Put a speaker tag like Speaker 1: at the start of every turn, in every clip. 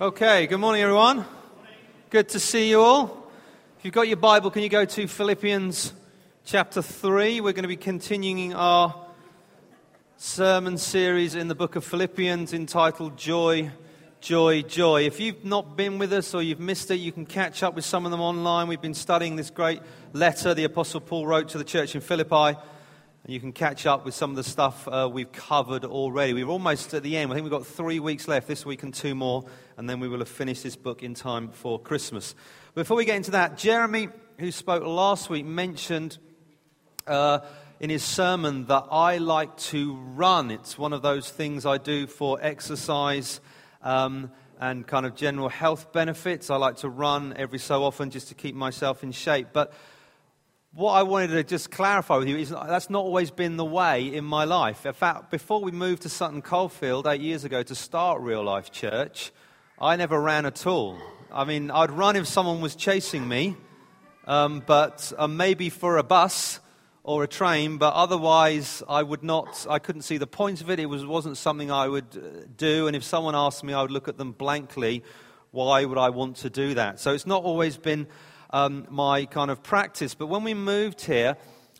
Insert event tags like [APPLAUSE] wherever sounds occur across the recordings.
Speaker 1: Okay, good morning, everyone. Good to see you all. If you've got your Bible, can you go to Philippians chapter 3? We're going to be continuing our sermon series in the book of Philippians entitled Joy, Joy, Joy. If you've not been with us or you've missed it, you can catch up with some of them online. We've been studying this great letter the Apostle Paul wrote to the church in Philippi. You can catch up with some of the stuff uh, we've covered already. We're almost at the end. I think we've got three weeks left this week and two more, and then we will have finished this book in time for Christmas. Before we get into that, Jeremy, who spoke last week, mentioned uh, in his sermon that I like to run. It's one of those things I do for exercise um, and kind of general health benefits. I like to run every so often just to keep myself in shape. But what I wanted to just clarify with you is that's not always been the way in my life. In fact, before we moved to Sutton Coldfield eight years ago to start Real Life Church, I never ran at all. I mean, I'd run if someone was chasing me, um, but uh, maybe for a bus or a train, but otherwise I would not, I couldn't see the point of it. It was, wasn't something I would uh, do, and if someone asked me, I would look at them blankly. Why would I want to do that? So it's not always been um, my kind of practice. But when we moved here,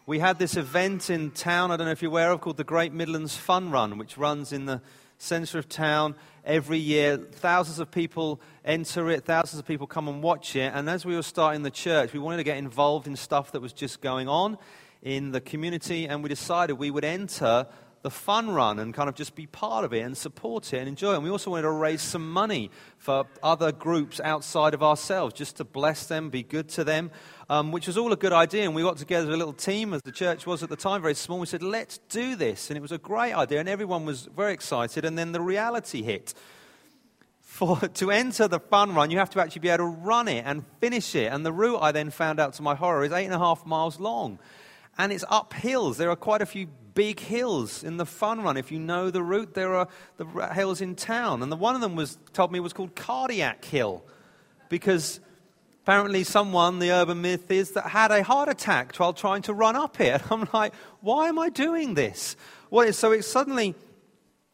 Speaker 1: we had this event in town, I don't know if you're aware of, called the Great Midlands Fun Run, which runs in the centre of town every year. Thousands of people enter it, thousands of people come and watch it. And as we were starting the church, we wanted to get involved in stuff that was just going on in the community, and we decided we would enter the fun run and kind of just be part of it and support it and enjoy it. And we also wanted to raise some money for other groups outside of ourselves, just to bless them, be good to them, um, which was all a good idea. And we got together a little team, as the church was at the time, very small. We said, let's do this. And it was a great idea, and everyone was very excited. And then the reality hit. For, [LAUGHS] to enter the fun run, you have to actually be able to run it and finish it. And the route, I then found out to my horror, is eight and a half miles long. And it's up hills. There are quite a few big hills in the fun run. If you know the route, there are the hills in town. And the one of them was told me was called Cardiac Hill because apparently someone, the urban myth is, that had a heart attack while trying to run up it. [LAUGHS] I'm like, why am I doing this? Well, so it's suddenly,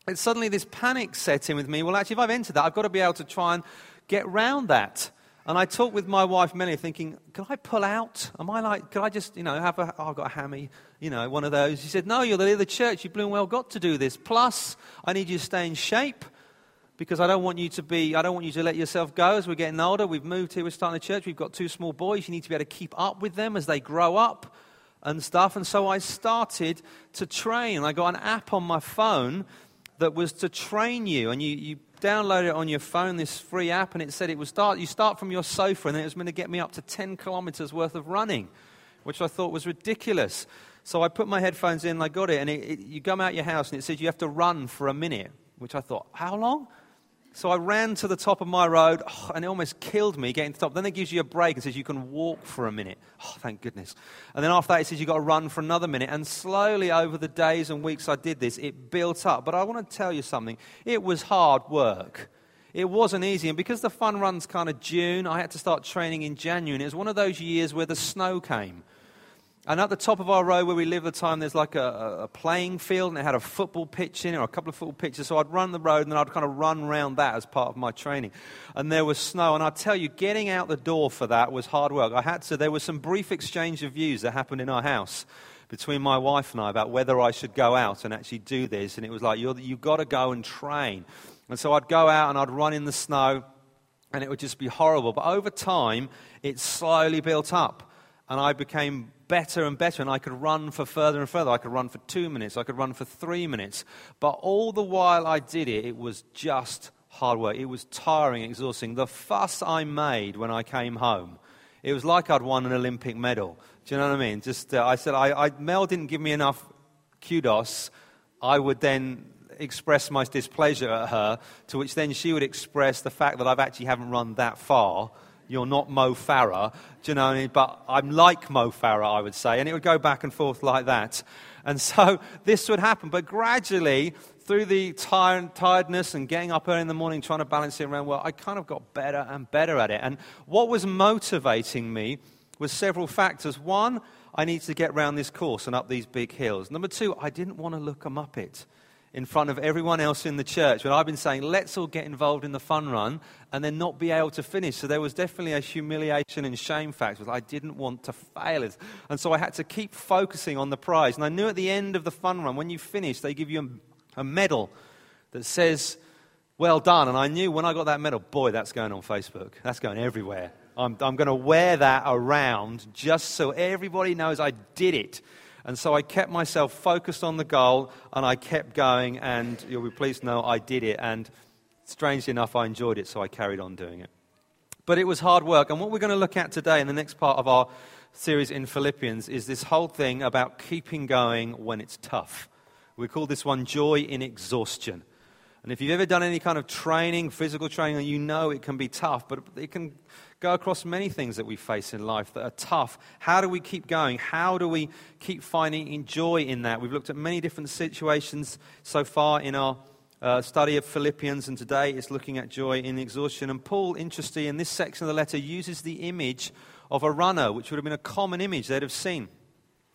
Speaker 1: it's suddenly this panic set in with me. Well, actually, if I've entered that, I've got to be able to try and get round that. And I talked with my wife Melanie, thinking, can I pull out? Am I like, can I just, you know, have a, oh, I've got a hammy, you know, one of those. She said, no, you're the leader of the church. You've bloom well got to do this. Plus, I need you to stay in shape because I don't want you to be, I don't want you to let yourself go as we're getting older. We've moved here, we're starting a church. We've got two small boys. You need to be able to keep up with them as they grow up and stuff. And so I started to train. I got an app on my phone that was to train you. And you, you download it on your phone, this free app, and it said it would start, you start from your sofa, and it was going to get me up to 10 kilometers worth of running, which I thought was ridiculous. So I put my headphones in, I got it, and it, it, you come out your house, and it says you have to run for a minute, which I thought, how long? So I ran to the top of my road, oh, [SIGHS] and it almost killed me getting to the top. Then it gives you a break and says you can walk for a minute. [SIGHS] Oh, thank goodness. And then after that, it says you've got to run for another minute. And slowly over the days and weeks I did this, it built up. But I want to tell you something. It was hard work. It wasn't easy. And because the fun runs kind of June, I had to start training in January. And it was one of those years where the snow came. And at the top of our road where we live at the time, there's like a, a, playing field, and it had a football pitch in it, or a couple of football pitches. So I'd run the road, and then I'd kind of run around that as part of my training. And there was snow, and I tell you, getting out the door for that was hard work. I had to. There was some brief exchange of views that happened in our house between my wife and I about whether I should go out and actually do this. And it was like, you've got to go and train. And so I'd go out and I'd run in the snow, and it would just be horrible. But over time, it slowly built up, and I became better and better, and I could run for further and further. I could run for two minutes, I could run for three minutes. But all the while I did it, it was just hard work. It was tiring, exhausting. The fuss I made when I came home, it was like I'd won an Olympic medal. Do you know what I mean? Just, uh, I said, I, I, Mel didn't give me enough kudos. I would then express my displeasure at her, to which then she would express the fact that I've actually haven't run that far you're not Mo Farah, do you know I mean? But I'm like Mo Farah, I would say. And it would go back and forth like that. And [LAUGHS] so this would happen. But gradually, through the tired, tiredness and getting up early in the morning trying to balance it around, well, I kind of got better and better at it. And what was motivating me was several factors. One, I needed to get around this course and up these big hills. Number two, I didn't want to look up it. In front of everyone else in the church. But I've been saying, let's all get involved in the fun run and then not be able to finish. So there was definitely a humiliation and shame factor. I didn't want to fail it. And so I had to keep focusing on the prize. And I knew at the end of the fun run, when you finish, they give you a, a medal that says, well done. And I knew when I got that medal, boy, that's going on Facebook. That's going everywhere. I'm, I'm going to wear that around just so everybody knows I did it. And so I kept myself focused on the goal and I kept going, and you'll be pleased to know I did it. And strangely enough, I enjoyed it, so I carried on doing it. But it was hard work. And what we're going to look at today in the next part of our series in Philippians is this whole thing about keeping going when it's tough. We call this one joy in exhaustion. And if you've ever done any kind of training, physical training, you know it can be tough, but it can go across many things that we face in life that are tough. How do we keep going? How do we keep finding joy in that? We've looked at many different situations so far in our uh, study of Philippians, and today it's looking at joy in exhaustion. And Paul, interestingly, in this section of the letter, uses the image of a runner, which would have been a common image they'd have seen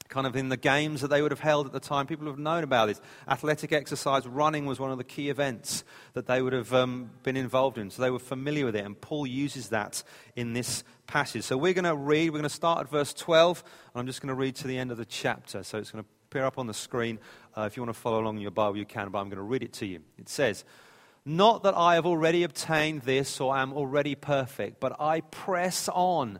Speaker 1: kind of in the games that they would have held at the time. People have known about this. Athletic exercise, running was one of the key events that they would have um, been involved in. So they were familiar with it. And Paul uses that in this passage. So we're going to read, we're going to start at verse 12, and I'm just going to read to the end of the chapter. So it's going to appear up on the screen. Uh, if you want to follow along in your Bible, you can, but I'm going to read it to you. It says, Not that I have already obtained this or am already perfect, but I press on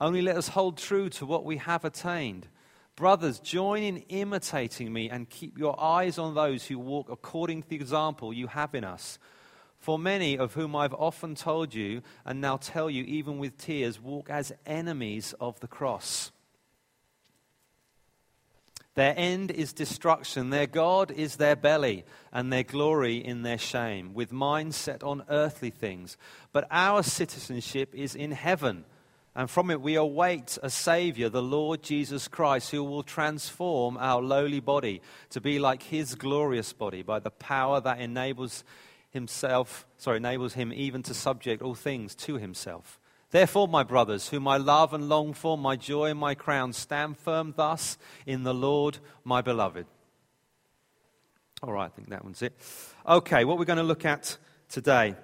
Speaker 1: Only let us hold true to what we have attained. Brothers, join in imitating me and keep your eyes on those who walk according to the example you have in us. For many of whom I've often told you, and now tell you even with tears, walk as enemies of the cross. Their end is destruction, their God is their belly, and their glory in their shame, with minds set on earthly things. But our citizenship is in heaven and from it we await a Savior, the Lord Jesus Christ, who will transform our lowly body to be like his glorious body by the power that enables himself, sorry, enables him even to subject all things to himself. Therefore, my brothers, whom I love and long for, my joy and my crown, stand firm thus in the Lord, my beloved. All right, I think that one's it. Okay, what we're going to look at today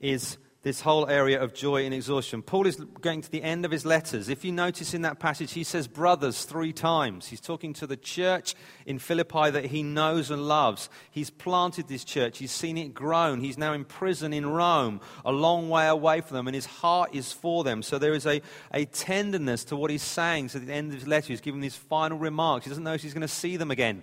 Speaker 1: is this whole area of joy and exhaustion. Paul is going to the end of his letters. If you notice in that passage, he says brothers three times. He's talking to the church in Philippi that he knows and loves. He's planted this church, he's seen it grown. He's now in prison in Rome, a long way away from them, and his heart is for them. So there is a, a tenderness to what he's saying. So at the end of his letter, he's giving these final remarks. He doesn't know if he's going to see them again.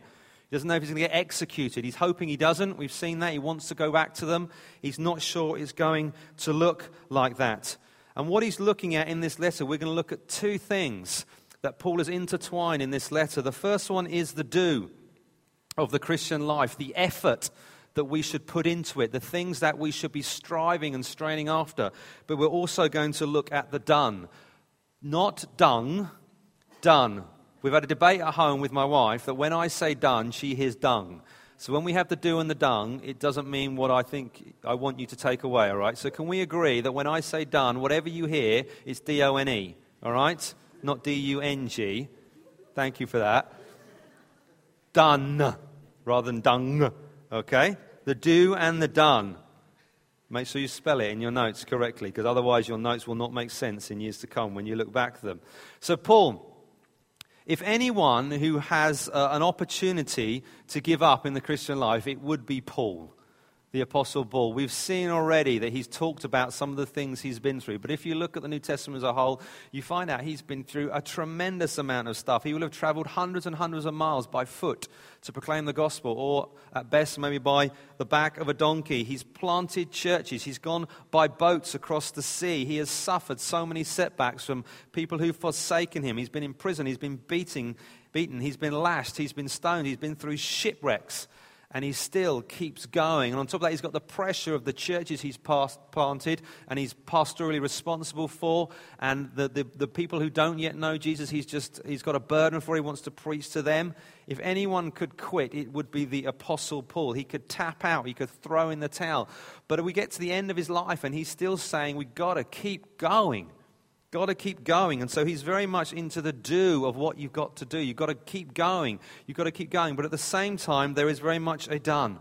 Speaker 1: He doesn't know if he's going to get executed. He's hoping he doesn't. We've seen that. He wants to go back to them. He's not sure it's going to look like that. And what he's looking at in this letter, we're going to look at two things that Paul has intertwined in this letter. The first one is the do of the Christian life, the effort that we should put into it, the things that we should be striving and straining after. But we're also going to look at the done. Not dung, done. We've had a debate at home with my wife that when I say done, she hears dung. So when we have the do and the dung, it doesn't mean what I think I want you to take away, all right? So can we agree that when I say done, whatever you hear is D O N E, all right? Not D U N G. Thank you for that. Done rather than dung, okay? The do and the done. Make sure you spell it in your notes correctly, because otherwise your notes will not make sense in years to come when you look back at them. So, Paul if anyone who has uh, an opportunity to give up in the Christian life, it would be Paul the Apostle Paul. We've seen already that he's talked about some of the things he's been through. But if you look at the New Testament as a whole, you find out he's been through a tremendous amount of stuff. He will have traveled hundreds and hundreds of miles by foot to proclaim the gospel, or at best, maybe by the back of a donkey. He's planted churches. He's gone by boats across the sea. He has suffered so many setbacks from people who've forsaken him. He's been in prison. He's been beating, beaten. He's been lashed. He's been stoned. He's been through shipwrecks. And he still keeps going. And on top of that, he's got the pressure of the churches he's past, planted and he's pastorally responsible for, and the, the, the, people who don't yet know Jesus, he's just he's got a burden for. He wants to preach to them. If anyone could quit, it would be the Apostle Paul. He could tap out, he could throw in the towel. But we get to the end of his life, and he's still saying, We've got to keep going. Got to keep going. And so he's very much into the do of what you've got to do. You've got to keep going. You've got to keep going. But at the same time, there is very much a done.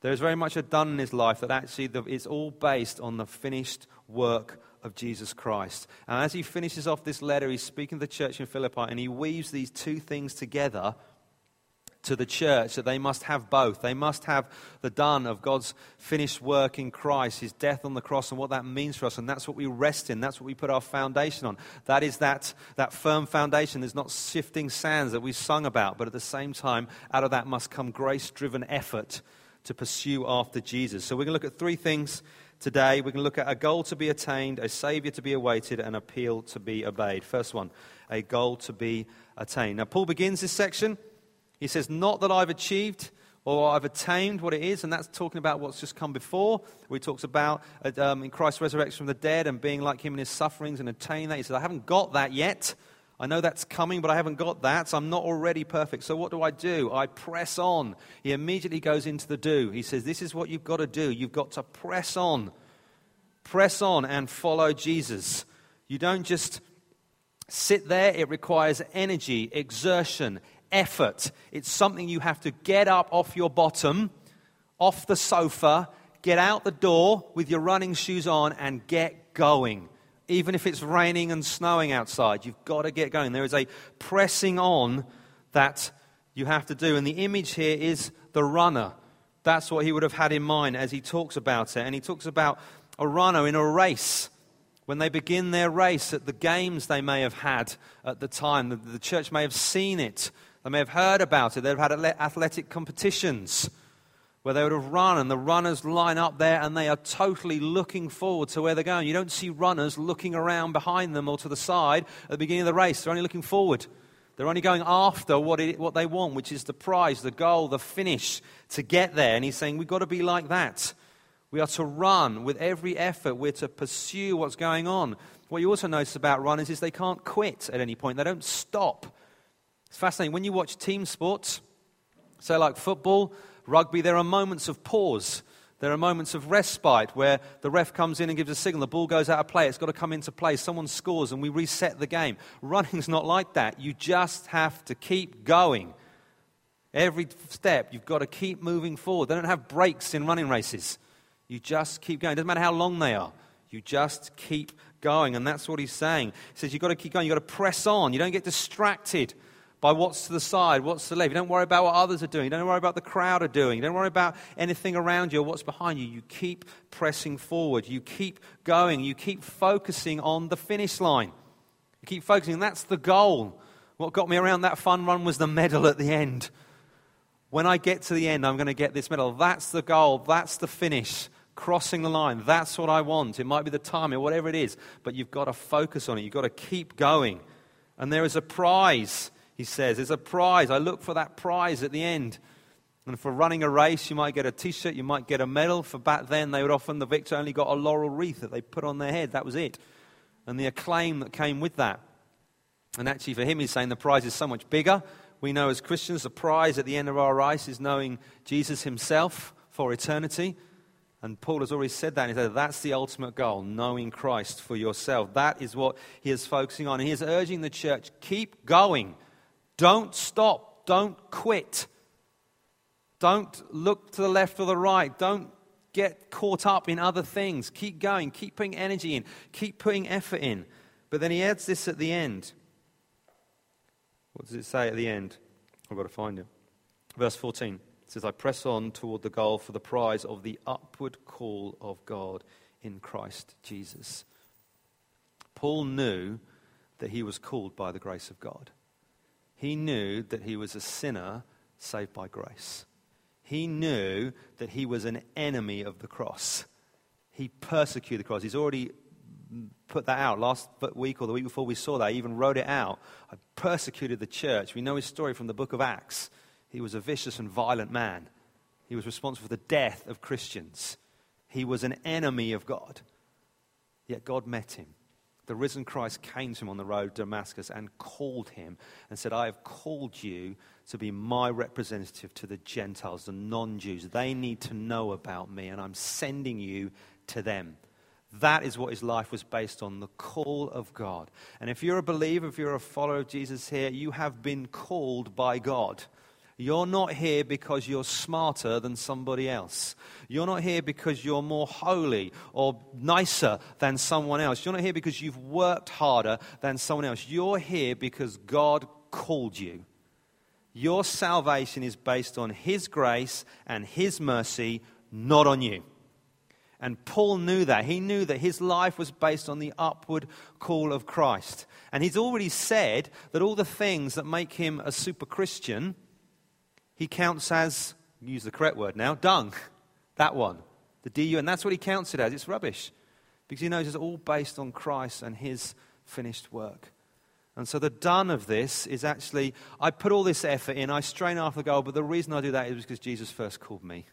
Speaker 1: There is very much a done in his life that actually it's all based on the finished work of Jesus Christ. And as he finishes off this letter, he's speaking to the church in Philippi and he weaves these two things together to the church that they must have both. They must have the done of God's finished work in Christ, his death on the cross, and what that means for us. And that's what we rest in. That's what we put our foundation on. That is that, that firm foundation. There's not shifting sands that we sung about, but at the same time, out of that must come grace driven effort to pursue after Jesus. So we're going to look at three things today. We're going to look at a goal to be attained, a Savior to be awaited, and an appeal to be obeyed. First one, a goal to be attained. Now, Paul begins this section he says, Not that I've achieved or I've attained what it is, and that's talking about what's just come before, he talks about uh, um, in Christ's resurrection from the dead and being like him in his sufferings and attaining that. He says, I haven't got that yet. I know that's coming, but I haven't got that, so I'm not already perfect. So what do I do? I press on. He immediately goes into the do. He says, This is what you've got to do. You've got to press on. Press on and follow Jesus. You don't just sit there, it requires energy, exertion, effort. It's something you have to get up off your bottom, off the sofa, get out the door with your running shoes on, and get going. Even if it's raining and snowing outside, you've got to get going. There is a pressing on that you have to do. And the image here is the runner. That's what he would have had in mind as he talks about it. And he talks about a runner in a race when they begin their race at the games they may have had at the time. The, church may have seen it they may have heard about it. They've had athletic competitions where they would have run, and the runners line up there and they are totally looking forward to where they're going. You don't see runners looking around behind them or to the side at the beginning of the race. They're only looking forward. They're only going after what, it, what they want, which is the prize, the goal, the finish to get there. And he's saying, We've got to be like that. We are to run with every effort. We're to pursue what's going on. What you also notice about runners is they can't quit at any point, they don't stop. It's fascinating. When you watch team sports, say like football, rugby, there are moments of pause. There are moments of respite where the ref comes in and gives a signal. The ball goes out of play. It's got to come into play. Someone scores and we reset the game. Running's not like that. You just have to keep going. Every step, you've got to keep moving forward. They don't have breaks in running races. You just keep going. It doesn't matter how long they are. You just keep going. And that's what he's saying. He says you've got to keep going. You've got to press on. You don't get distracted by what's to the side, what's to the left. You don't worry about what others are doing. You don't worry about the crowd are doing. You don't worry about anything around you or what's behind you. You keep pressing forward. You keep going. You keep focusing on the finish line. You keep focusing. That's the goal. What got me around that fun run was the medal at the end. When I get to the end, I'm going to get this medal. That's the goal. That's the finish. Crossing the line. That's what I want. It might be the time or whatever it is, but you've got to focus on it. You've got to keep going. And there is a prize he says. There's a prize. I look for that prize at the end. And for running a race, you might get a t shirt, you might get a medal. For back then, they would often, the victor only got a laurel wreath that they put on their head. That was it. And the acclaim that came with that. And actually, for him, he's saying the prize is so much bigger. We know as Christians, the prize at the end of our race is knowing Jesus himself for eternity. And Paul has already said that. He said that's the ultimate goal, knowing Christ for yourself. That is what he is focusing on. And he is urging the church keep going don't stop. Don't quit. Don't look to the left or the right. Don't get caught up in other things. Keep going. Keep putting energy in. Keep putting effort in. But then he adds this at the end. What does it say at the end? I've got to find it. Verse 14 it says, I press on toward the goal for the prize of the upward call of God in Christ Jesus. Paul knew that he was called by the grace of God. He knew that he was a sinner saved by grace. He knew that he was an enemy of the cross. He persecuted the cross. He's already put that out last week or the week before we saw that. He even wrote it out. I persecuted the church. We know his story from the book of Acts. He was a vicious and violent man. He was responsible for the death of Christians. He was an enemy of God. Yet God met him. The risen Christ came to him on the road to Damascus and called him and said, I have called you to be my representative to the Gentiles, the non Jews. They need to know about me, and I'm sending you to them. That is what his life was based on the call of God. And if you're a believer, if you're a follower of Jesus here, you have been called by God. You're not here because you're smarter than somebody else. You're not here because you're more holy or nicer than someone else. You're not here because you've worked harder than someone else. You're here because God called you. Your salvation is based on His grace and His mercy, not on you. And Paul knew that. He knew that his life was based on the upward call of Christ. And he's already said that all the things that make him a super Christian, he counts as, use the correct word now, dung. That one. The DU. And that's what he counts it as. It's rubbish. Because he knows it's all based on Christ and his finished work. And so the done of this is actually, I put all this effort in, I strain after the goal, but the reason I do that is because Jesus first called me.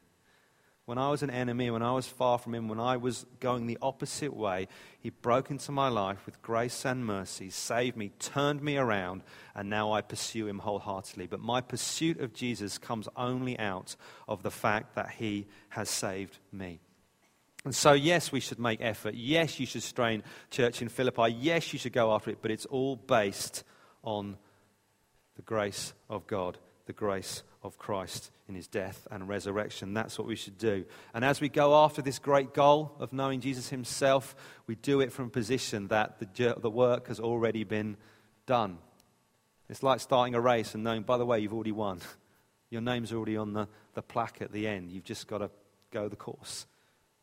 Speaker 1: When I was an enemy, when I was far from Him, when I was going the opposite way, He broke into my life with grace and mercy, saved me, turned me around, and now I pursue Him wholeheartedly. But my pursuit of Jesus comes only out of the fact that He has saved me. And so, yes, we should make effort. Yes, you should strain church in Philippi. Yes, you should go after it. But it's all based on the grace of God, the grace of Christ in his death and resurrection. That's what we should do. And as we go after this great goal of knowing Jesus himself, we do it from a position that the, the work has already been done. It's like starting a race and knowing, by the way, you've already won. [LAUGHS] Your name's already on the, the plaque at the end. You've just got to go the course.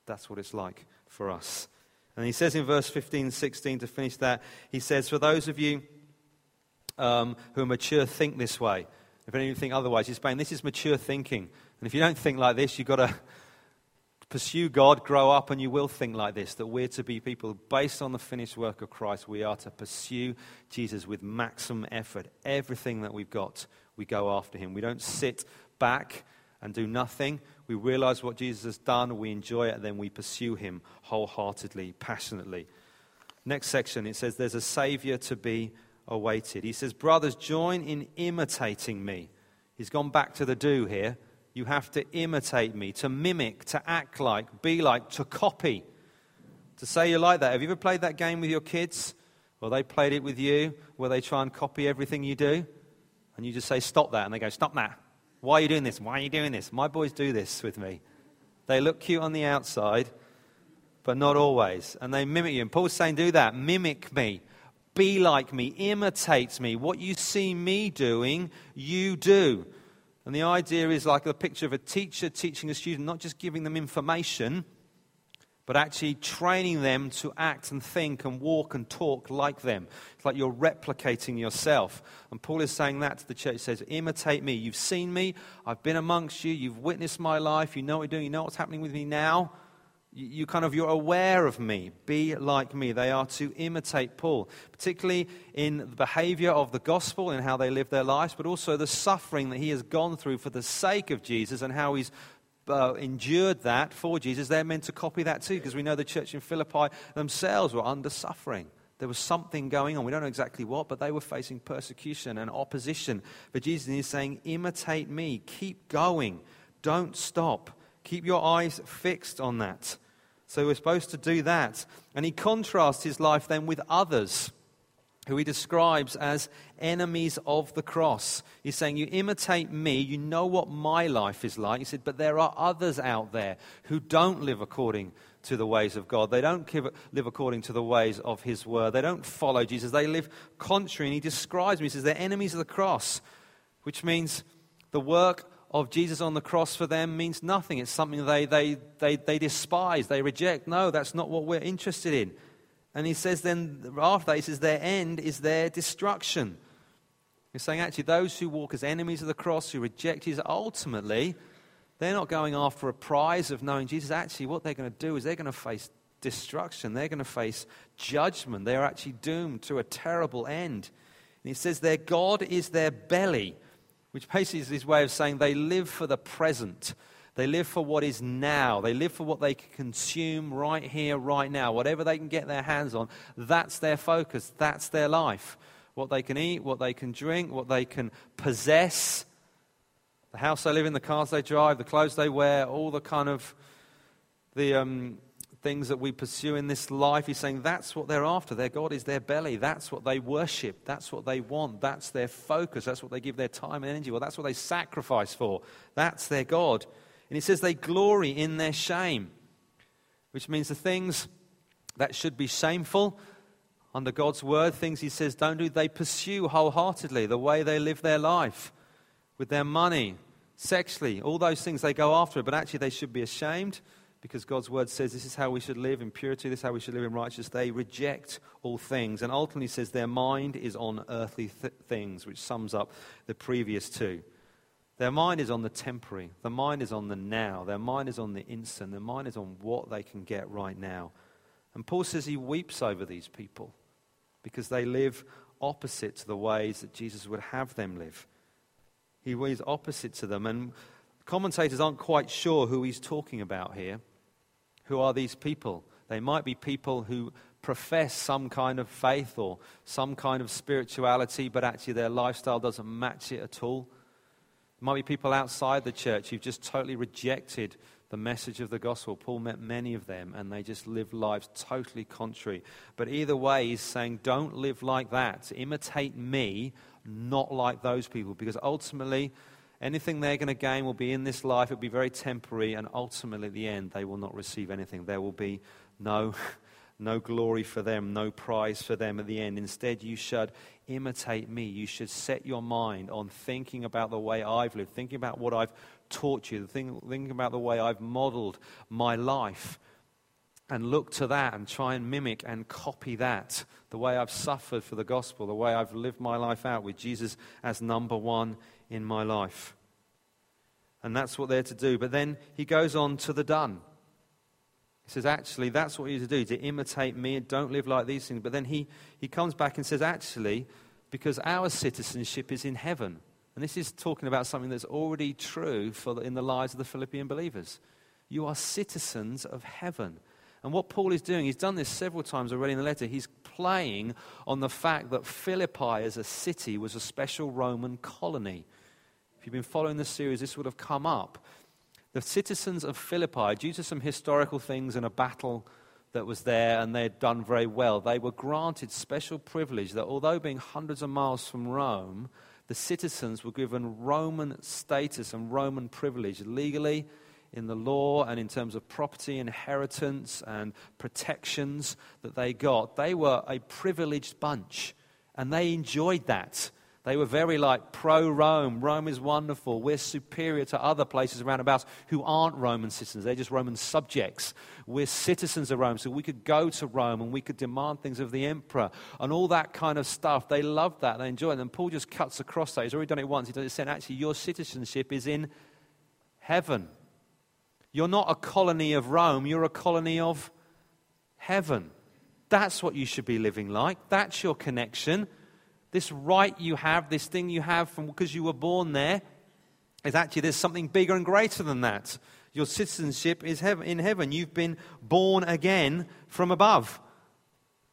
Speaker 1: That's what it's like for us. And he says in verse 15, 16 to finish that, he says, For those of you um, who are mature, think this way. If any of you think otherwise, he's saying this is mature thinking. And if you don't think like this, you've got to pursue God, grow up, and you will think like this that we're to be people based on the finished work of Christ. We are to pursue Jesus with maximum effort. Everything that we've got, we go after him. We don't sit back and do nothing. We realize what Jesus has done, we enjoy it, and then we pursue him wholeheartedly, passionately. Next section, it says, There's a Savior to be awaited. He says, Brothers, join in imitating me. He's gone back to the do here. You have to imitate me, to mimic, to act like, be like, to copy. To say you like that. Have you ever played that game with your kids? Or they played it with you, where they try and copy everything you do? And you just say, Stop that. And they go, Stop that. Why are you doing this? Why are you doing this? My boys do this with me. They look cute on the outside, but not always. And they mimic you. And Paul's saying, Do that. Mimic me. Be like me. Imitate me. What you see me doing, you do. And the idea is like a picture of a teacher teaching a student, not just giving them information, but actually training them to act and think and walk and talk like them. It's like you're replicating yourself. And Paul is saying that to the church. He says, Imitate me. You've seen me. I've been amongst you. You've witnessed my life. You know what I'm doing. You know what's happening with me now. You, kind of, you're aware of me. Be like me. They are to imitate Paul, particularly in the behavior of the gospel and how they live their lives, but also the suffering that he has gone through for the sake of Jesus and how he's uh, endured that for Jesus, they're meant to copy that too, because we know the church in Philippi themselves were under suffering. There was something going on. We don't know exactly what, but they were facing persecution and opposition. But Jesus is saying, imitate me. Keep going. Don't stop. Keep your eyes fixed on that. So we're supposed to do that. And he contrasts his life then with others who he describes as enemies of the cross. He's saying, You imitate me, you know what my life is like. He said, But there are others out there who don't live according to the ways of God. They don't live according to the ways of his word. They don't follow Jesus. They live contrary. And he describes them. He says, They're enemies of the cross, which means the work of Jesus on the cross for them means nothing. It's something they, they, they, they despise, they reject. No, that's not what we're interested in. And he says then, after that, he says, their end is their destruction. He's saying, actually, those who walk as enemies of the cross, who reject Jesus, ultimately, they're not going after a prize of knowing Jesus. Actually, what they're going to do is they're going to face destruction. They're going to face judgment. They're actually doomed to a terrible end. And he says, their God is their belly, which basically is his way of saying they live for the present. They live for what is now. They live for what they can consume right here, right now. Whatever they can get their hands on, that's their focus. That's their life. What they can eat, what they can drink, what they can possess, the house they live in, the cars they drive, the clothes they wear, all the kind of the um, things that we pursue in this life. He's saying that's what they're after. Their God is their belly. That's what they worship. That's what they want. That's their focus. That's what they give their time and energy. Well, that's what they sacrifice for. That's their God. And he says they glory in their shame, which means the things that should be shameful under God's word, things he says don't do, they pursue wholeheartedly the way they live their life with their money, sexually, all those things they go after, but actually they should be ashamed because God's word says this is how we should live in purity, this is how we should live in righteousness. They reject all things and ultimately says their mind is on earthly th- things, which sums up the previous two. Their mind is on the temporary, their mind is on the now, their mind is on the instant, their mind is on what they can get right now. And Paul says he weeps over these people because they live opposite to the ways that Jesus would have them live. He is opposite to them. And commentators aren't quite sure who he's talking about here. Who are these people? They might be people who profess some kind of faith or some kind of spirituality, but actually their lifestyle doesn't match it at all. It might be people outside the church who've just totally rejected the message of the gospel. Paul met many of them, and they just live lives totally contrary. But either way, he's saying, don't live like that. Imitate me, not like those people, because ultimately, Anything they're going to gain will be in this life. It'll be very temporary, and ultimately, at the end, they will not receive anything. There will be no, [LAUGHS] no glory for them, no prize for them at the end. Instead, you should imitate me. You should set your mind on thinking about the way I've lived, thinking about what I've taught you, thinking about the way I've modeled my life. And look to that and try and mimic and copy that. The way I've suffered for the gospel, the way I've lived my life out with Jesus as number one in my life. And that's what they're to do. But then he goes on to the done. He says, actually, that's what you're to do, to imitate me and don't live like these things. But then he, he comes back and says, actually, because our citizenship is in heaven. And this is talking about something that's already true for the, in the lives of the Philippian believers. You are citizens of heaven. And what Paul is doing, he's done this several times already in the letter. He's playing on the fact that Philippi as a city was a special Roman colony. If you've been following this series, this would have come up. The citizens of Philippi, due to some historical things and a battle that was there, and they'd done very well, they were granted special privilege that although being hundreds of miles from Rome, the citizens were given Roman status and Roman privilege legally in the law and in terms of property, inheritance, and protections that they got. They were a privileged bunch, and they enjoyed that. They were very like pro Rome. Rome is wonderful. We're superior to other places around about who aren't Roman citizens. They're just Roman subjects. We're citizens of Rome, so we could go to Rome and we could demand things of the emperor and all that kind of stuff. They loved that. They enjoyed it. And Paul just cuts across that. He's already done it once. He does it saying, actually, your citizenship is in heaven. You're not a colony of Rome, you're a colony of heaven. That's what you should be living like. That's your connection. This right you have, this thing you have from because you were born there, is actually there's something bigger and greater than that. Your citizenship is in heaven. You've been born again from above.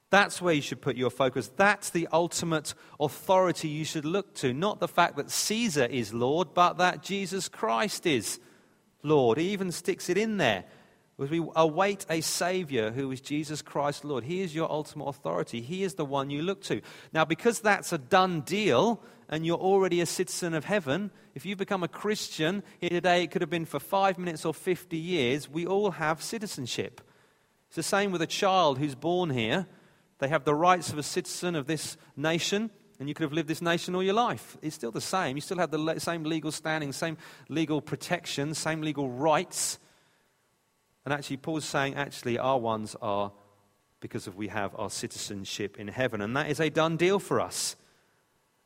Speaker 1: That's where you should put your focus. That's the ultimate authority you should look to. Not the fact that Caesar is Lord, but that Jesus Christ is Lord. He even sticks it in there. As we await a Savior who is Jesus Christ Lord. He is your ultimate authority. He is the one you look to. Now, because that's a done deal and you're already a citizen of heaven, if you become a Christian here today, it could have been for five minutes or 50 years, we all have citizenship. It's the same with a child who's born here. They have the rights of a citizen of this nation, and you could have lived this nation all your life. It's still the same. You still have the same legal standing, same legal protection, same legal rights. And actually, Paul's saying, actually, our ones are because of we have our citizenship in heaven. And that is a done deal for us.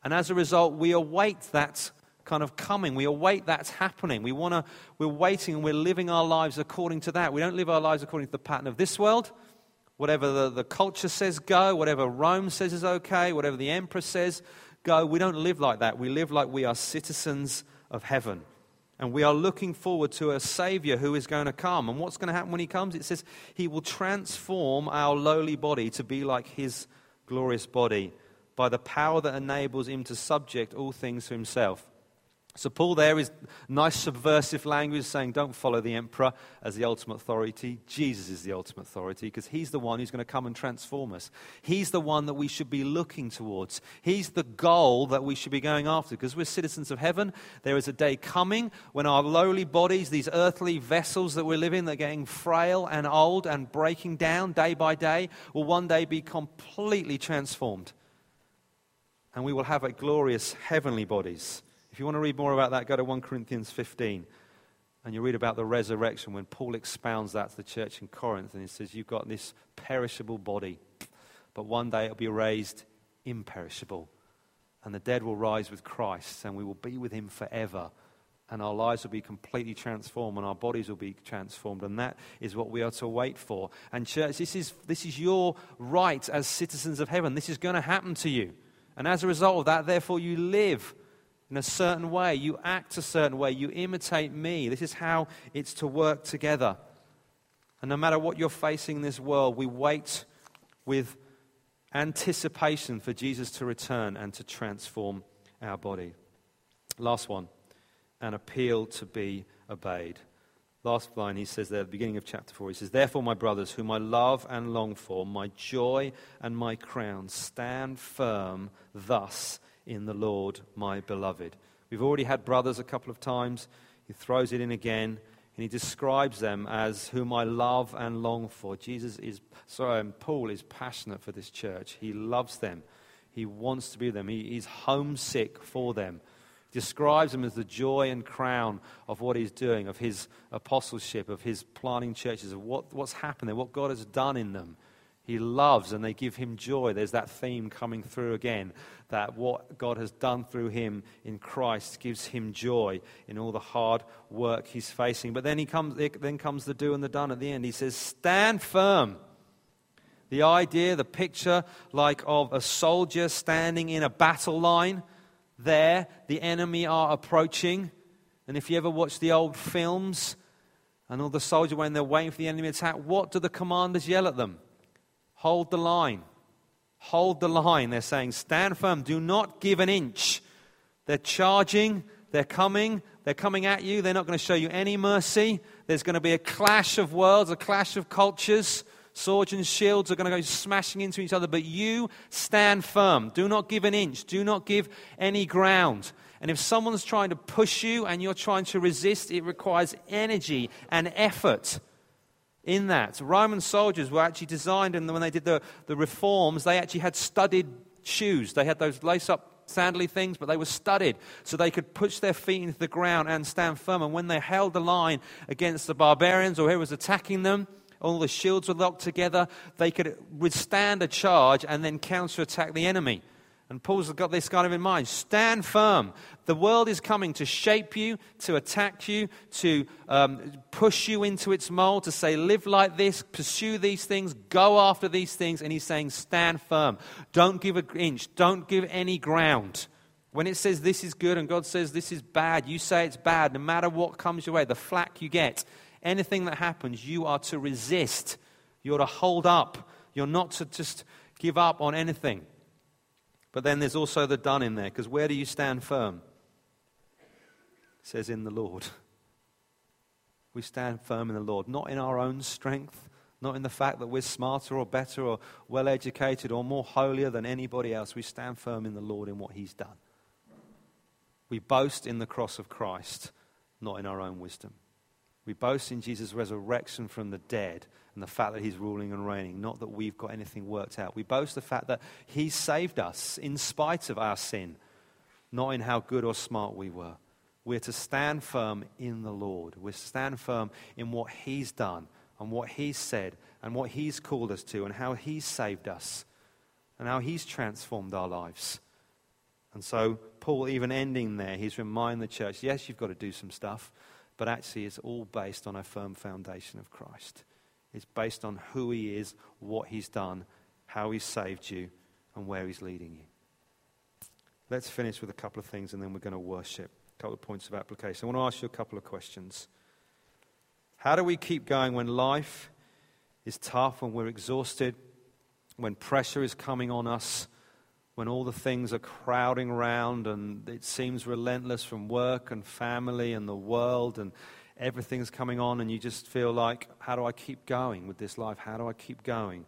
Speaker 1: And as a result, we await that kind of coming. We await that's happening. We want to, we're waiting and we're living our lives according to that. We don't live our lives according to the pattern of this world. Whatever the, the culture says, go. Whatever Rome says is okay. Whatever the emperor says, go. We don't live like that. We live like we are citizens of heaven. And we are looking forward to a Savior who is going to come. And what's going to happen when He comes? It says He will transform our lowly body to be like His glorious body by the power that enables Him to subject all things to Himself. So, Paul there is nice subversive language saying, don't follow the emperor as the ultimate authority. Jesus is the ultimate authority because he's the one who's going to come and transform us. He's the one that we should be looking towards. He's the goal that we should be going after because we're citizens of heaven. There is a day coming when our lowly bodies, these earthly vessels that we're living, they're getting frail and old and breaking down day by day, will one day be completely transformed. And we will have a glorious heavenly bodies. If you want to read more about that, go to 1 Corinthians 15. And you read about the resurrection when Paul expounds that to the church in Corinth. And he says, You've got this perishable body, but one day it'll be raised imperishable. And the dead will rise with Christ, and we will be with him forever. And our lives will be completely transformed, and our bodies will be transformed. And that is what we are to wait for. And, church, this is, this is your right as citizens of heaven. This is going to happen to you. And as a result of that, therefore, you live in a certain way. You act a certain way. You imitate me. This is how it's to work together. And no matter what you're facing in this world, we wait with anticipation for Jesus to return and to transform our body. Last one an appeal to be obeyed. Last line, he says there at the beginning of chapter 4, he says, Therefore, my brothers, whom I love and long for, my joy and my crown, stand firm thus in the Lord, my beloved. We've already had brothers a couple of times. He throws it in again, and he describes them as whom I love and long for. Jesus is, sorry, um, Paul is passionate for this church. He loves them. He wants to be with them. He, he's homesick for them. He describes them as the joy and crown of what he's doing, of his apostleship, of his planting churches, of what, what's happened there, what God has done in them he loves and they give him joy. There's that theme coming through again that what God has done through him in Christ gives him joy in all the hard work he's facing. But then, he comes, then comes the do and the done at the end. He says, Stand firm. The idea, the picture, like of a soldier standing in a battle line. There, the enemy are approaching. And if you ever watch the old films, and all the soldiers, when they're waiting for the enemy attack, what do the commanders yell at them? Hold the line. Hold the line. They're saying, stand firm. Do not give an inch. They're charging. They're coming. They're coming at you. They're not going to show you any mercy. There's going to be a clash of worlds, a clash of cultures. Swords and shields are going to go smashing into each other. But you stand firm. Do not give an inch. Do not give any ground. And if someone's trying to push you and you're trying to resist, it requires energy and effort in that. Roman soldiers were actually designed, and when they did the, the reforms, they actually had studded shoes. They had those lace up sandally things, but they were studded so they could push their feet into the ground and stand firm. And when they held the line against the barbarians or whoever was attacking them, all the shields were locked together, they could withstand a charge and then counterattack the enemy. And Paul's got this kind of in mind. Stand firm. The world is coming to shape you, to attack you, to um, push you into its mold, to say, live like this, pursue these things, go after these things. And he's saying, stand firm. Don't give an inch, don't give any ground. When it says this is good and God says this is bad, you say it's bad no matter what comes your way, the flack you get, anything that happens, you are to resist. You're to hold up. You're not to just give up on anything. But then there's also the done in there, because where do you stand firm? It says, in the Lord. [LAUGHS] We stand firm in the Lord, not in our own strength, not in the fact that we're smarter or better or well educated or more holier than anybody else. We stand firm in the Lord in what He's done. We boast in the cross of Christ, not in our own wisdom. We boast in Jesus' resurrection from the dead and the fact that he's ruling and reigning, not that we've got anything worked out. We boast the fact that he saved us in spite of our sin, not in how good or smart we were. We're to stand firm in the Lord. We're to stand firm in what he's done and what he's said and what he's called us to and how he's saved us and how he's transformed our lives. And so, Paul, even ending there, he's reminding the church yes, you've got to do some stuff but actually it's all based on a firm foundation of Christ. It's based on who He is, what He's done, how He's saved you, and where He's leading you. Let's finish with a couple of things and then we're going to worship. A couple of points of application. I want to ask you a couple of questions. How do we keep going when life is tough, when we're exhausted, when pressure is coming on us, when all the things are crowding around and it seems relentless from work and family and the world and everything's coming on and you just feel like, how do I keep going with this life? How do I keep going?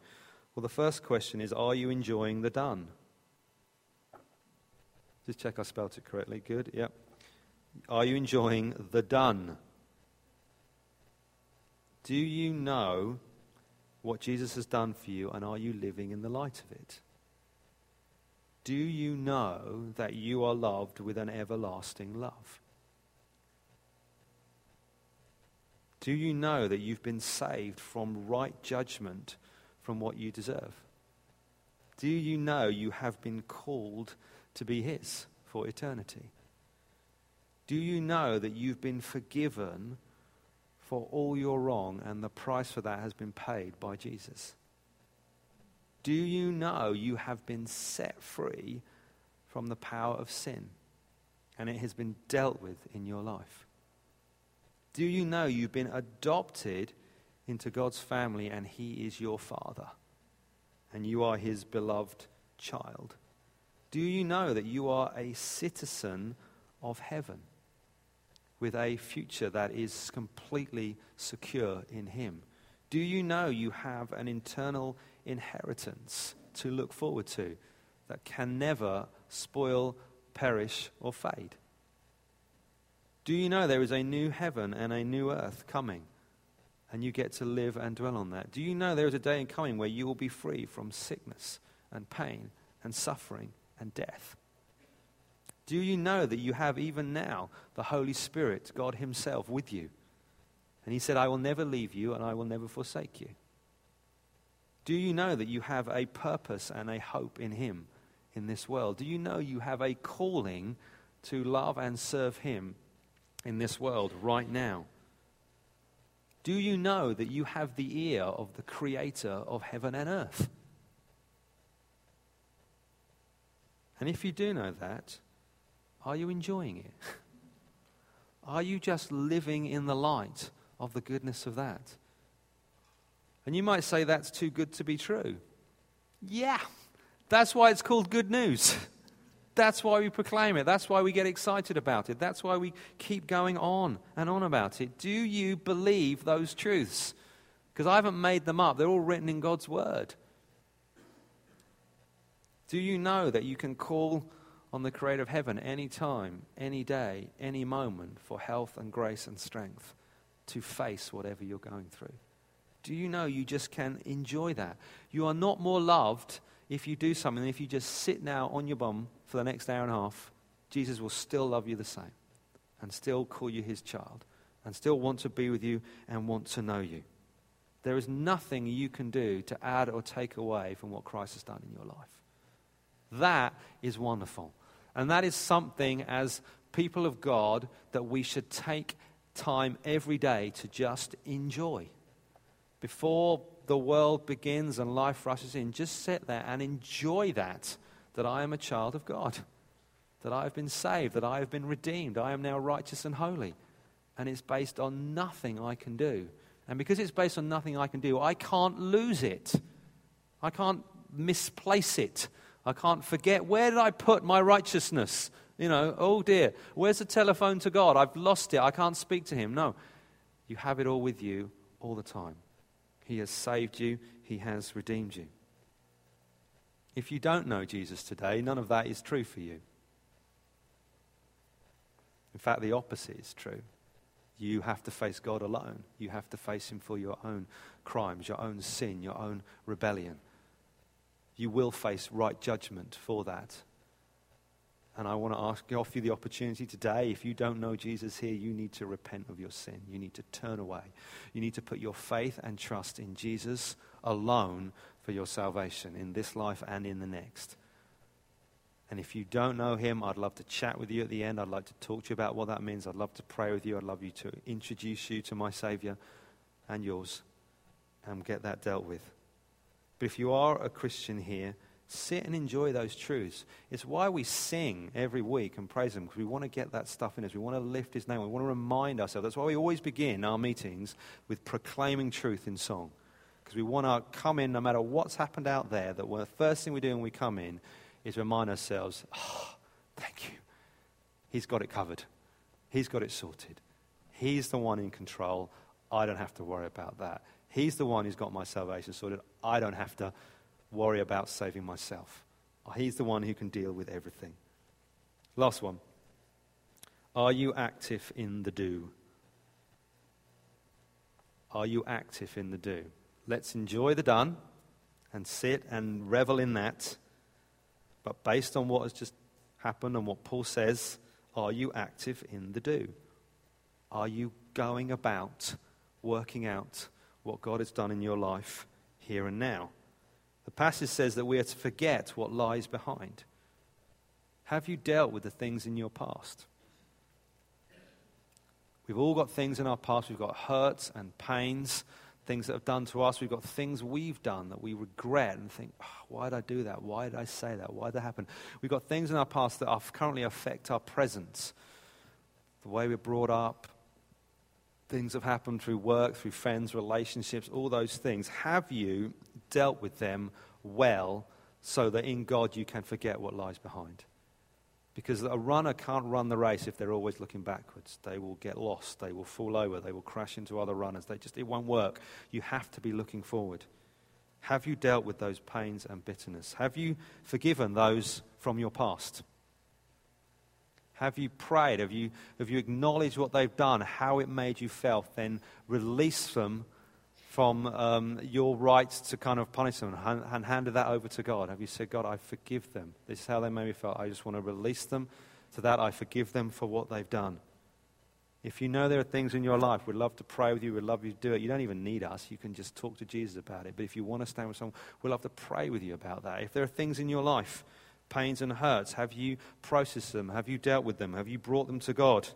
Speaker 1: Well, the first question is, are you enjoying the done? Just check I spelled it correctly. Good, yep. Are you enjoying the done? Do you know what Jesus has done for you and are you living in the light of it? Do you know that you are loved with an everlasting love? Do you know that you've been saved from right judgment from what you deserve? Do you know you have been called to be His for eternity? Do you know that you've been forgiven for all your wrong and the price for that has been paid by Jesus? Do you know you have been set free from the power of sin and it has been dealt with in your life? Do you know you've been adopted into God's family and He is your Father and you are His beloved child? Do you know that you are a citizen of heaven with a future that is completely secure in Him? Do you know you have an internal inheritance to look forward to that can never spoil, perish, or fade? Do you know there is a new heaven and a new earth coming? And you get to live and dwell on that. Do you know there is a day in coming where you will be free from sickness and pain and suffering and death? Do you know that you have even now the Holy Spirit, God Himself, with you? And He said, I will never leave you and I will never forsake you. Do you know that you have a purpose and a hope in Him in this world? Do you know you have a calling to love and serve Him in this world right now? Do you know that you have the ear of the Creator of heaven and earth? And if you do know that, are you enjoying it? [LAUGHS] Are you just living in the light of the goodness of that? And you might say that's too good to be true. Yeah, that's why it's called good news. [LAUGHS] That's why we proclaim it. That's why we get excited about it. That's why we keep going on and on about it. Do you believe those truths? Because I haven't made them up, they're all written in God's Word. Do you know that you can call on the Creator of heaven any time, any day, any moment for health and grace and strength to face whatever you're going through? Do you know you just can enjoy that? You are not more loved if you do something if you just sit now on your bum for the next hour and a half. Jesus will still love you the same and still call you his child and still want to be with you and want to know you. There is nothing you can do to add or take away from what Christ has done in your life. That is wonderful. And that is something as people of God that we should take time every day to just enjoy before the world begins and life rushes in, just sit there and enjoy that, that I am a child of God, that I have been saved, that I have been redeemed, I am now righteous and holy. And it's based on nothing I can do. And because it's based on nothing I can do, I can't lose it. I can't misplace it. I can't forget where did I put my righteousness? You know, oh dear, where's the telephone to God? I've lost it. I can't speak to him. No, you have it all with you all the time. He has saved you, He has redeemed you. If you don't know Jesus today, none of that is true for you. In fact, the opposite is true. You have to face God alone. You have to face Him for your own crimes, your own sin, your own rebellion. You will face right judgment for that. And I want to ask, offer you the opportunity today. If you don't know Jesus here, you need to repent of your sin. You need to turn away. You need to put your faith and trust in Jesus alone for your salvation in this life and in the next. And if you don't know him, I'd love to chat with you at the end. I'd like to talk to you about what that means. I'd love to pray with you. I'd love you to introduce you to my Savior and yours and get that dealt with. But if you are a Christian here, Sit and enjoy those truths. It's why we sing every week and praise Him because we want to get that stuff in us. We want to lift His name. We want to remind ourselves. That's why we always begin our meetings with proclaiming truth in song because we want to come in no matter what's happened out there. That the first thing we do when we come in is remind ourselves, oh, thank you. He's got it covered. He's got it sorted. He's the one in control. I don't have to worry about that. He's the one who's got my salvation sorted. I don't have to worry about saving myself. He's the one who can deal with everything. Last one. Are you active in the do? Are you active in the do? Let's enjoy the done and sit and revel in that. But based on what has just happened and what Paul says, are you active in the do? Are you going about working out what God has done in your life here and now? The passage says that we are to forget what lies behind. Have you dealt with the things in your past? We've all got things in our past. We've got hurts and pains, things that have done to us. We've got things we've done that we regret and think, ah, oh, why did I do that? Why did I say that? Why did that happen? We've got things in our past that are currently affect our present. The way we're brought up, things have happened through work, through friends, relationships, all those things. Have you dealt with them well so that in God you can forget what lies behind. Because a runner can't run the race if they're always looking backwards. They will get lost. They will fall over. They will crash into other runners. They just, it won't work. You have to be looking forward. Have you dealt with those pains and bitterness? Have you forgiven those from your past? Have you prayed? Have you, have you acknowledged what they've done, how it made you feel? Then release them from um, your right to kind of punish them and, and handed that over to God? Have you said, God, I forgive them? This is how they made me feel. I just want to release them to that. I forgive them for what they've done. If you know there are things in your life, we'd love to pray with you. We'd love you to do it. You don't even need us. You can just talk to Jesus about it. But if you want to stand with someone, we'd love to pray with you about that. If there are things in your life, pains and hurts, have you processed them? Have you dealt with them? Have you brought them to God?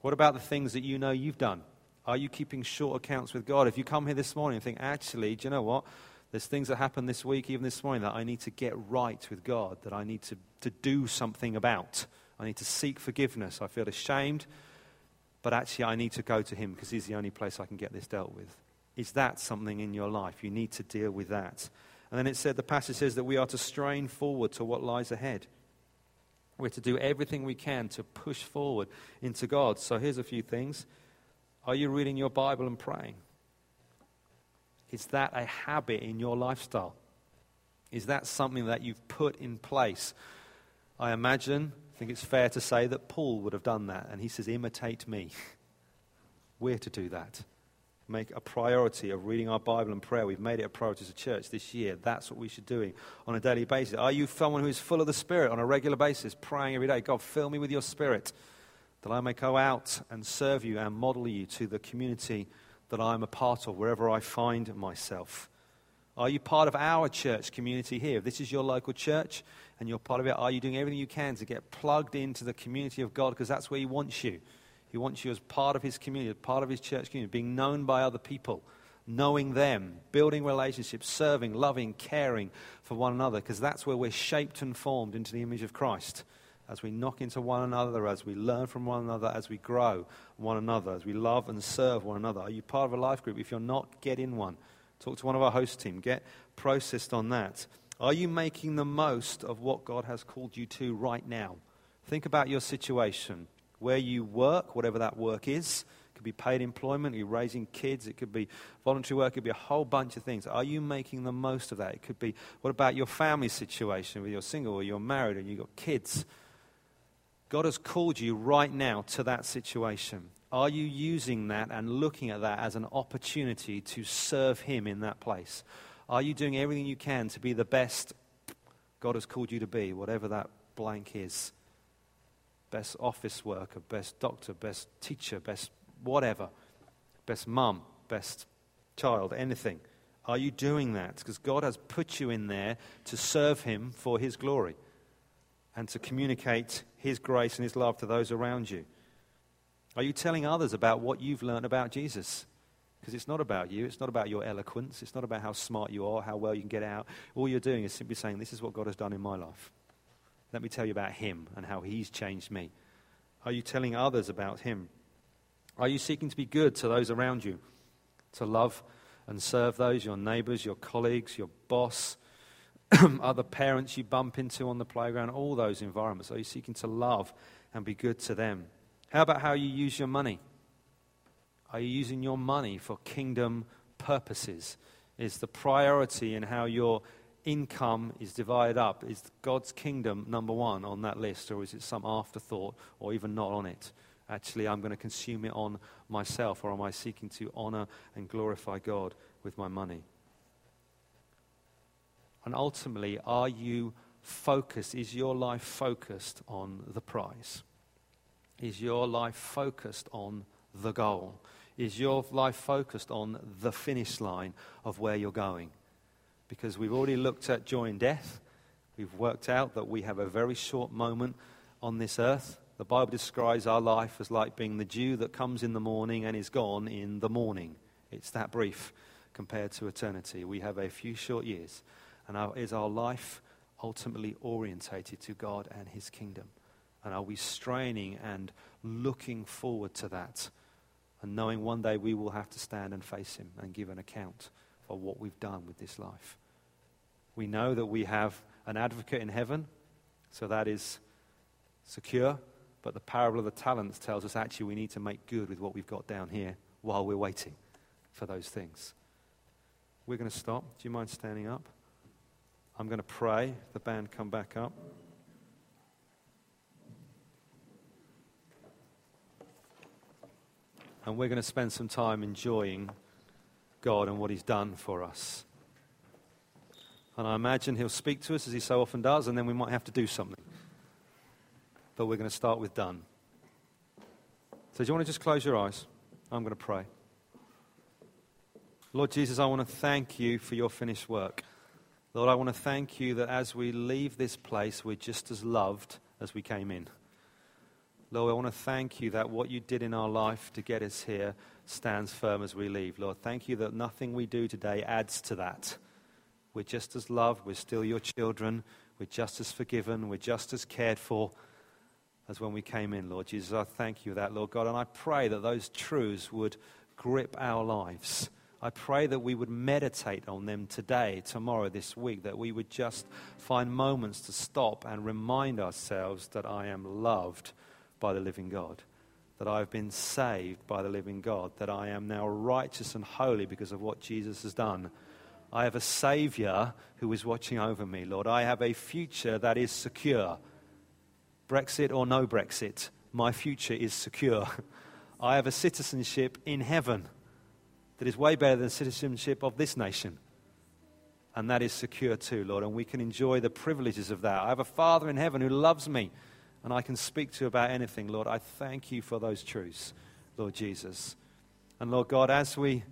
Speaker 1: What about the things that you know you've done? Are you keeping short accounts with God? If you come here this morning and think, actually, do you know what? There's things that happened this week, even this morning, that I need to get right with God, that I need to, to do something about. I need to seek forgiveness. I feel ashamed, but actually, I need to go to Him because He's the only place I can get this dealt with. Is that something in your life? You need to deal with that. And then it said, the passage says that we are to strain forward to what lies ahead. We're to do everything we can to push forward into God. So here's a few things. Are you reading your Bible and praying? Is that a habit in your lifestyle? Is that something that you've put in place? I imagine, I think it's fair to say that Paul would have done that. And he says, imitate me. [LAUGHS] We're to do that. Make a priority of reading our Bible and prayer. We've made it a priority as a church this year. That's what we should do on a daily basis. Are you someone who is full of the Spirit on a regular basis, praying every day? God, fill me with your Spirit that I may go out and serve you and model you to the community that I'm a part of, wherever I find myself. Are you part of our church community here? If this is your local church and you're part of it, are you doing everything you can to get plugged into the community of God? Because that's where He wants you. He wants you as part of His community, part of His church community, being known by other people, knowing them, building relationships, serving, loving, caring for one another, because that's where we're shaped and formed into the image of Christ as we knock into one another, as we learn from one another, as we grow one another, as we love and serve one another. Are you part of a life group? If you're not, get in one. Talk to one of our host team. Get processed on that. Are you making the most of what God has called you to right now? Think about your situation, where you work, whatever that work is. It could be paid employment, you're raising kids, it could be voluntary work, it could be a whole bunch of things. Are you making the most of that? It could be, what about your family situation, whether you're single or you're married and you've got kids? God has called you right now to that situation. Are you using that and looking at that as an opportunity to serve Him in that place? Are you doing everything you can to be the best God has called you to be, whatever that blank is? Best office worker, best doctor, best teacher, best whatever, best mum, best child, anything. Are you doing that? Because God has put you in there to serve Him for His glory and to communicate His grace and His love to those around you? Are you telling others about what you've learned about Jesus? Because it's not about you. It's not about your eloquence. It's not about how smart you are, how well you can get out. All you're doing is simply saying, This is what God has done in my life. Let me tell you about Him and how He's changed me. Are you telling others about Him? Are you seeking to be good to those around you? To love and serve those, your neighbors, your colleagues, your boss, [COUGHS] other parents you bump into on the playground, all those environments? Are you seeking to love and be good to them? How about how you use your money? Are you using your money for kingdom purposes? Is the priority in how your income is divided up? Is God's kingdom number one on that list, or is it some afterthought, or even not on it? Actually, I'm going to consume it on myself, or am I seeking to honor and glorify God with my money? And ultimately, are you focused? Is your life focused on the prize? Is your life focused on the goal? Is your life focused on the finish line of where you're going? Because we've already looked at joy and death. We've worked out that we have a very short moment on this earth. The Bible describes our life as like being the dew that comes in the morning and is gone in the morning. It's that brief compared to eternity. We have a few short years. And our, is our life ultimately orientated to God and His kingdom? And are we straining and looking forward to that? And knowing one day we will have to stand and face Him and give an account for what we've done with this life. We know that we have an advocate in heaven, so that is secure. But the parable of the talents tells us actually we need to make good with what we've got down here while we're waiting for those things. We're going to stop. Do you mind standing up? I'm going to pray. The band come back up. And we're going to spend some time enjoying God and what He's done for us. And I imagine He'll speak to us as He so often does, and then we might have to do something. But we're going to start with done. So, do you want to just close your eyes? I'm going to pray. Lord Jesus, I want to thank you for your finished work. Lord, I want to thank you that as we leave this place, we're just as loved as we came in. Lord, I want to thank you that what you did in our life to get us here stands firm as we leave. Lord, thank you that nothing we do today adds to that. We're just as loved. We're still your children. We're just as forgiven. We're just as cared for as when we came in, Lord Jesus. I thank you for that, Lord God. And I pray that those truths would grip our lives. I pray that we would meditate on them today, tomorrow, this week, that we would just find moments to stop and remind ourselves that I am loved by the living God, that I have been saved by the living God, that I am now righteous and holy because of what Jesus has done. I have a Savior who is watching over me, Lord. I have a future that is secure. Brexit or no Brexit, my future is secure. [LAUGHS] I have a citizenship in heaven that is way better than citizenship of this nation. And that is secure too, Lord. And we can enjoy the privileges of that. I have a Father in heaven who loves me and I can speak to about anything, Lord. I thank you for those truths, Lord Jesus. And Lord God, as we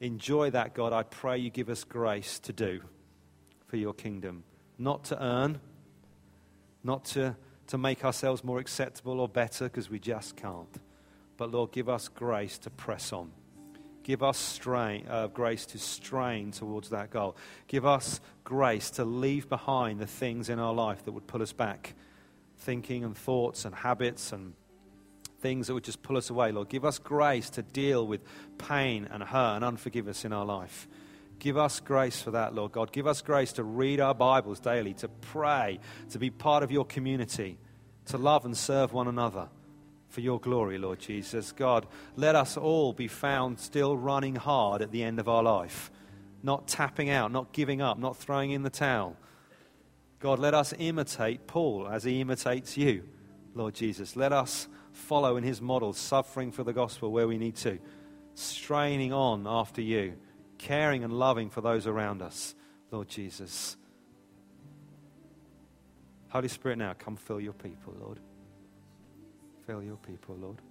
Speaker 1: enjoy that, God, I pray you give us grace to do for your kingdom. Not to earn, not to, to make ourselves more acceptable or better, because we just can't. But Lord, give us grace to press on. Give us strain, uh, grace to strain towards that goal. Give us grace to leave behind the things in our life that would pull us back thinking and thoughts and habits and things that would just pull us away, Lord. Give us grace to deal with pain and hurt and unforgiveness in our life. Give us grace for that, Lord God. Give us grace to read our Bibles daily, to pray, to be part of your community, to love and serve one another for your glory, Lord Jesus. God, let us all be found still running hard at the end of our life, not tapping out, not giving up, not throwing in the towel God, let us imitate Paul as he imitates you, Lord Jesus. Let us follow in his model, suffering for the gospel where we need to, straining on after you, caring and loving for those around us, Lord Jesus. Holy Spirit, now come fill your people, Lord. Fill your people, Lord.